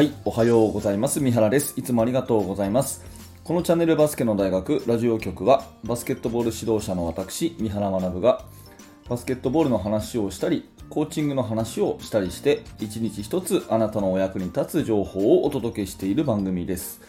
はい、おはようございます。三原です。いつもありがとうございます。このチャンネルバスケの大学ラジオ局は、バスケットボール指導者の私、三原学が、バスケットボールの話をしたり、コーチングの話をしたりして、一日一つあなたのお役に立つ情報をお届けしている番組です。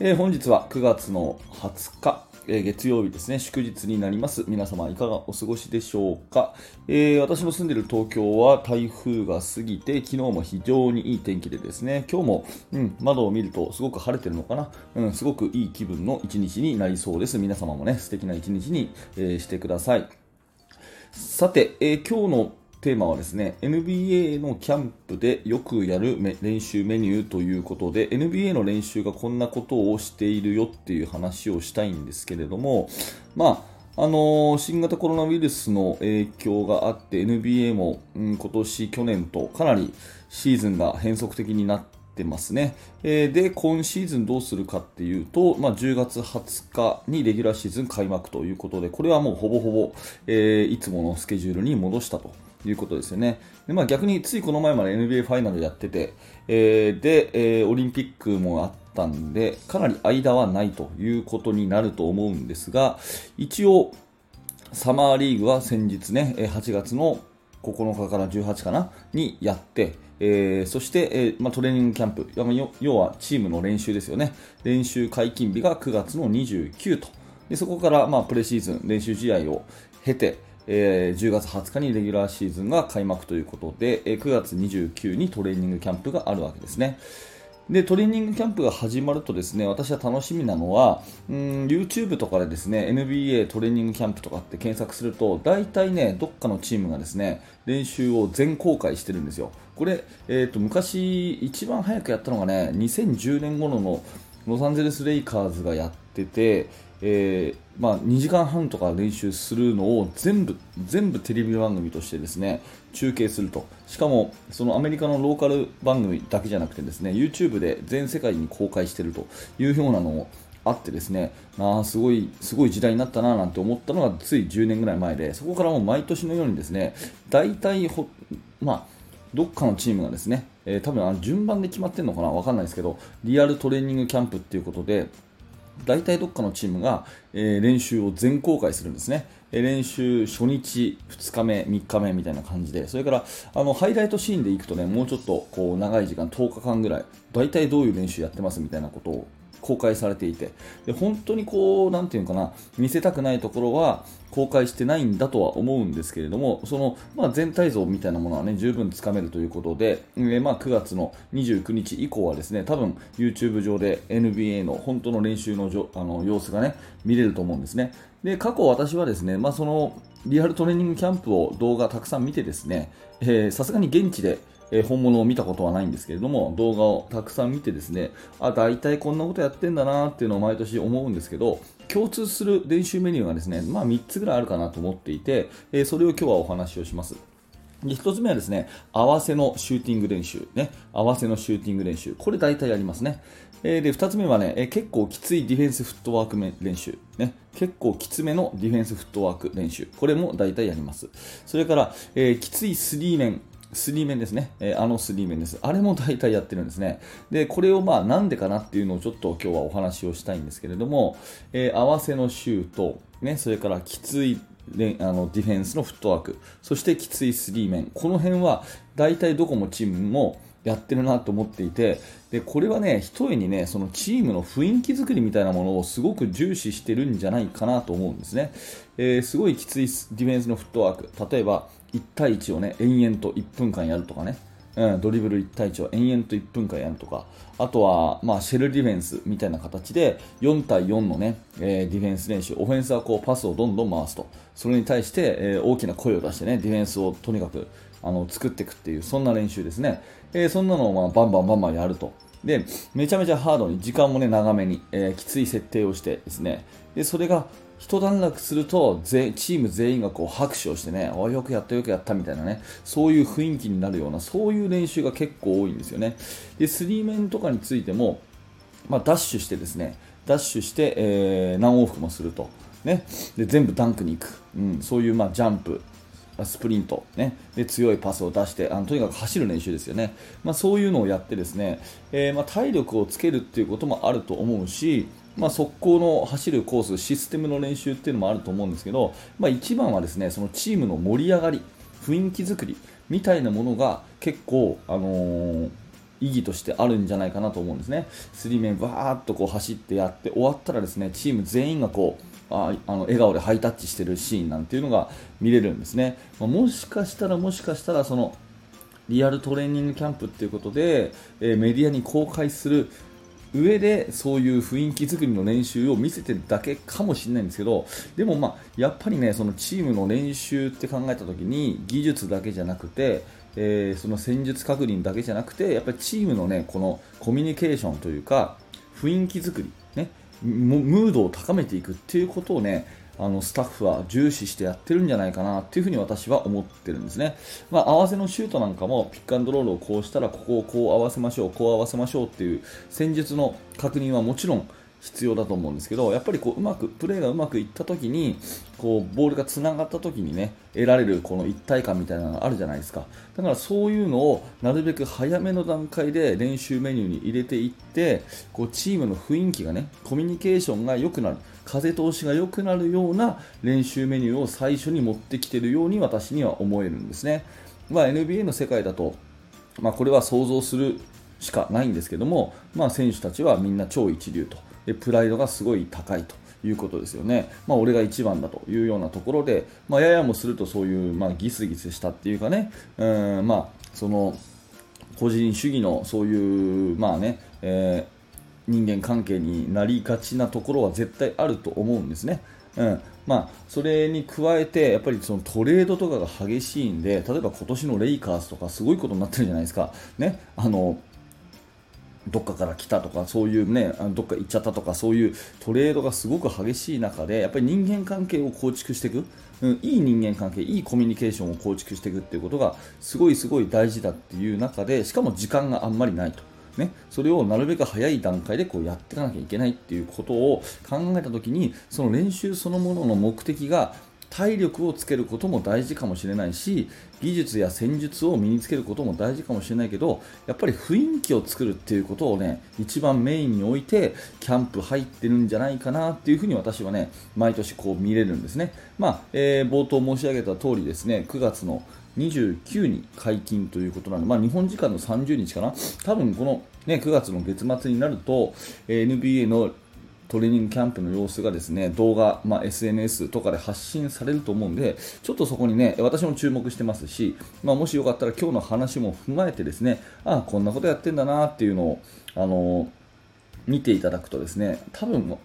えー本日は9月の20日、えー月曜日ですね、祝日になります。皆様いかがお過ごしでしょうか、えー私の住んでいる東京は台風が過ぎて、昨日も非常にいい天気でですね、今日も、うん、窓を見るとすごく晴れてるのかな、うん、すごくいい気分の一日になりそうです。皆様もね、素敵な一日に、えーしてください。さて、え今日のテーマはですね、NBA のキャンプでよくやる練習メニューということで、NBA の練習がこんなことをしているよっていう話をしたいんですけれども、まあ、あのー新型コロナウイルスの影響があって NBA も、うん、今年、去年とかなりシーズンが変則的になってますね。えーで、今シーズンどうするかっていうと、まあ、10月20日にレギュラーシーズン開幕ということで、これはもうほぼほぼ、えーいつものスケジュールに戻したということですよね。でまあ、逆についこの前まで NBA ファイナルやってて、えーで、えーオリンピックもあったんで、かなり間はないということになると思うんですが、一応、サマーリーグは先日ね、8月の9日から18かなにやって、えーそして、えーまあ、トレーニングキャンプ、要はチームの練習ですよね。練習解禁日が9月の29と。でそこから、まあ、プレシーズン、練習試合を経て、えー10月20日にレギュラーシーズンが開幕ということで、えー9月29にトレーニングキャンプがあるわけですね。でトレーニングキャンプが始まるとですね私は楽しみなのはうん YouTube とかでですね NBA トレーニングキャンプとかって検索すると大体ねどっかのチームがですね練習を全公開してるんですよこれ、えー、と昔一番早くやったのがね2010年頃のロサンゼルス・レイカーズがやってて、えーまあ、2時間半とか練習するのを全部全部テレビ番組としてですね中継すると。しかもそのアメリカのローカル番組だけじゃなくてですね YouTube で全世界に公開しているというようなのをあってですねあすごいすごい時代になったななんて思ったのがつい10年ぐらい前でそこからもう毎年のようにですね大体ほ、まあ、どっかのチームがですね、えー多分あの順番で決まってるのかなわかんないですけどリアルトレーニングキャンプっていうことで大体どっかのチームが、えー練習を全公開するんですね。え練習初日、2日目、3日目みたいな感じで、それからあのハイライトシーンでいくとね、もうちょっとこう長い時間、10日間ぐらい、大体どういう練習やってますみたいなことを公開されていて、で本当にこう、なんていうのかな、見せたくないところは公開してないんだとは思うんですけれども、その、まあ、全体像みたいなものはね、十分つかめるということで、えーまあ、9月の29日以降はですね、多分 YouTube 上で NBA の本当の練習のじょあの様子がね、見れると思うんですね。で、過去私はですね、まあ、そのリアルトレーニングキャンプを動画たくさん見てですね、えさすがに現地でえー本物を見たことはないんですけれども動画をたくさん見てですねあ大体こんなことやってんだなっていうのを毎年思うんですけど共通する練習メニューがですね、まあ、3つぐらいあるかなと思っていて、えーそれを今日はお話をします。で1つ目はですね、合わせのシューティング練習、ね、合わせのシューティング練習、これ大体やりますね。えーで、2つ目はね、え結構きついディフェンスフットワーク練習、ね、結構きつめのディフェンスフットワーク練習、これも大体やります。それから、えーきついスリー面、スリー面ですね、えーあのスリー面です。あれも大体やってるんですね。で、これをまあなんでかなっていうのをちょっと今日はお話をしたいんですけれども、えー合わせのシュート、ね、それからきついであのディフェンスのフットワーク、そしてきついスリー面、この辺は大体どこもチームもやってるなと思っていて、でこれはね、ひとえにね、そのチームの雰囲気作りみたいなものをすごく重視してるんじゃないかなと思うんですね。えーすごいきついディフェンスのフットワーク、例えば1対1をね、延々と1分間やるとかね、うん、ドリブル1対1を延々と1分間やるとか、あとは、まあ、シェルディフェンスみたいな形で4対4の、ねえーディフェンス練習、オフェンスはこうパスをどんどん回すと、それに対して、えー大きな声を出して、ね、ディフェンスをとにかくあの作っていくっていう、そんな練習ですね。えーそんなのをまあバンバンバンバンやると。で、めちゃめちゃハードに、時間もね、長めに、えーきつい設定をしてですね、でそれが一段落するとチーム全員がこう拍手をしてねおよくやったよくやったみたいなねそういう雰囲気になるようなそういう練習が結構多いんですよね。でスリーメンとかについても、まあ、ダッシュしてですねダッシュして、えー何往復もすると、ね、で全部ダンクに行く、うん、そういうまあジャンプスプリント、ね、で強いパスを出してあのとにかく走る練習ですよね、まあ、そういうのをやってですね、えー、まあ、体力をつけるっていうこともあると思うし、まあ、速攻の走るコース、システムの練習っていうのもあると思うんですけど、まあ、一番はですねそのチームの盛り上がり、雰囲気作りみたいなものが結構、あのー、意義としてあるんじゃないかなと思うんですね。スリーメンバーっとこう走ってやって終わったらですねチーム全員がこうああの笑顔でハイタッチしてるシーンなんていうのが見れるんですね、まあ、もしかしたらもしかしたらそのリアルトレーニングキャンプっていうことで、えー、メディアに公開する上でそういう雰囲気作りの練習を見せてるだけかもしれないんですけどでも、まあ、やっぱりねそのチームの練習って考えた時に技術だけじゃなくて、えー、その戦術確認だけじゃなくてやっぱりチームのねこのコミュニケーションというか雰囲気作り、ね、ムードを高めていくっていうことをねあのスタッフは重視してやってるんじゃないかなっていうふうに私は思ってるんですね、まあ、合わせのシュートなんかもピックアンドロールをこうしたらここをこう合わせましょうこう合わせましょうっていう戦術の確認はもちろん必要だと思うんですけどやっぱりこううまくプレーがうまくいった時にこうボールがつながった時にね得られるこの一体感みたいなのがあるじゃないですか。だからそういうのをなるべく早めの段階で練習メニューに入れていってこうチームの雰囲気がねコミュニケーションが良くなる風通しが良くなるような練習メニューを最初に持ってきているように私には思えるんですね、まあ、NBA の世界だと、まあ、これは想像するしかないんですけども、まあ、選手たちはみんな超一流と。プライドがすごい高いということですよね、まあ、俺が一番だというようなところで、まあ、ややもするとそういう、まあ、ギスギスしたっていうかね、うんまあ、その個人主義のそういう、まあねえー、人間関係になりがちなところは絶対あると思うんですね。うんまあ、それに加えてやっぱりそのトレードとかが激しいんで例えば今年のレイカーズとかすごいことになってるじゃないですか、ね、あのどっかから来たとかそういうねどっか行っちゃったとかそういうトレードがすごく激しい中でやっぱり人間関係を構築していく、うん、いい人間関係いいコミュニケーションを構築していくっていうことがすごいすごい大事だっていう中でしかも時間があんまりないと。ね、それをなるべく早い段階でこうやっていかなきゃいけないっていうことを考えたときにその練習そのものの目的が体力をつけることも大事かもしれないし技術や戦術を身につけることも大事かもしれないけどやっぱり雰囲気を作るっていうことをね一番メインに置いてキャンプ入ってるんじゃないかなっていうふに私はね毎年こう見れるんですね、まあえー、冒頭申し上げた通りですね9月の29に解禁ということなので、まあ、日本時間の30日かな。多分この、ね、9月の月末になると NBA のトレーニングキャンプの様子がですね動画、まあ、SNS とかで発信されると思うんでちょっとそこにね私も注目してますし、まあ、もしよかったら今日の話も踏まえてですねああこんなことやってんだなっていうのをあのー見ていただくとですね多分今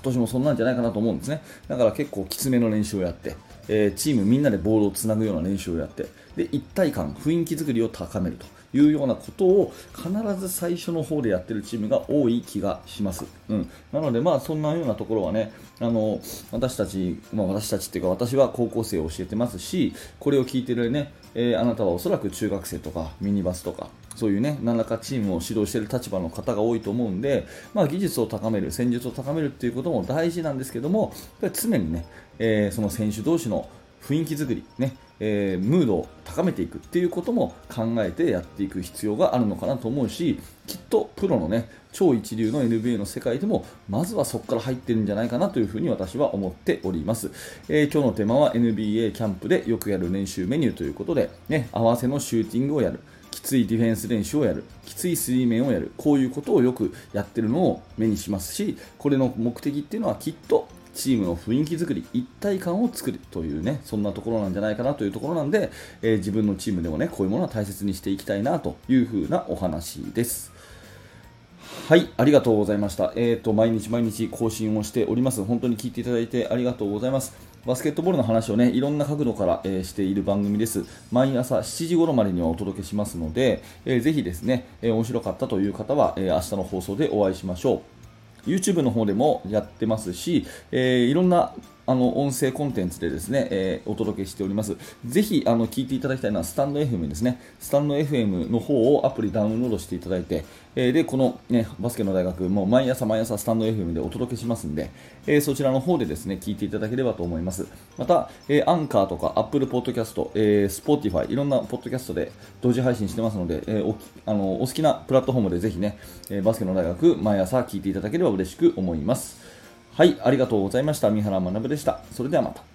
年もそんなんじゃないかなと思うんですね。だから結構きつめの練習をやって、えー、チームみんなでボールをつなぐような練習をやってで一体感雰囲気作りを高めると。いうようなことを必ず最初の方でやってるチームが多い気がします。うん、なので、まあ、そんなようなところはね、あの私たち、まあ、私たちっていうか私は高校生を教えてますし、これを聞いてるね、えー、あなたはおそらく中学生とかミニバスとか、そういうね、何らかチームを指導している立場の方が多いと思うんで、まあ、技術を高める、戦術を高めるっていうことも大事なんですけども、常にね、えー、その選手同士の雰囲気作り、ねえー、ムードを高めていくっていうことも考えてやっていく必要があるのかなと思うしきっとプロのね超一流の NBA の世界でもまずはそこから入ってるんじゃないかなというふうに私は思っております、えー、今日のテーマは NBA キャンプでよくやる練習メニューということで、ね、合わせのシューティングをやるきついディフェンス練習をやるきついスリーメンをやるこういうことをよくやってるのを目にしますしこれの目的っていうのはきっとチームの雰囲気作り、一体感を作るというね、そんなところなんじゃないかなというところなんで、えー、自分のチームでもね、こういうものは大切にしていきたいなというふうなお話です。はい、ありがとうございました。えっ、ー、と、毎日毎日更新をしております。本当に聞いていただいてありがとうございます。バスケットボールの話をね、いろんな角度から、えー、している番組です。毎朝7時頃までにはお届けしますので、えー、ぜひですね、えー、面白かったという方は、え明日の放送でお会いしましょう。YouTube の方でもやってますし、えー、いろんなあの音声コンテンツでですね、えー、お届けしております。ぜひあの聞いていただきたいのはスタンド FM ですね。スタンド FM の方をアプリダウンロードしていただいて、えー、でこの、ね、バスケの大学も毎朝毎朝スタンド FM でお届けしますんで、えー、そちらの方でですね聞いていただければと思います。また、えー、アンカーとか Apple Podcast、えー、Spotify いろんなポッドキャストで同時配信してますので、えー、おあのお好きなプラットフォームでぜひね、えー、バスケの大学毎朝聞いていただければ嬉しく思います。はい、ありがとうございました。三原学でした。それではまた。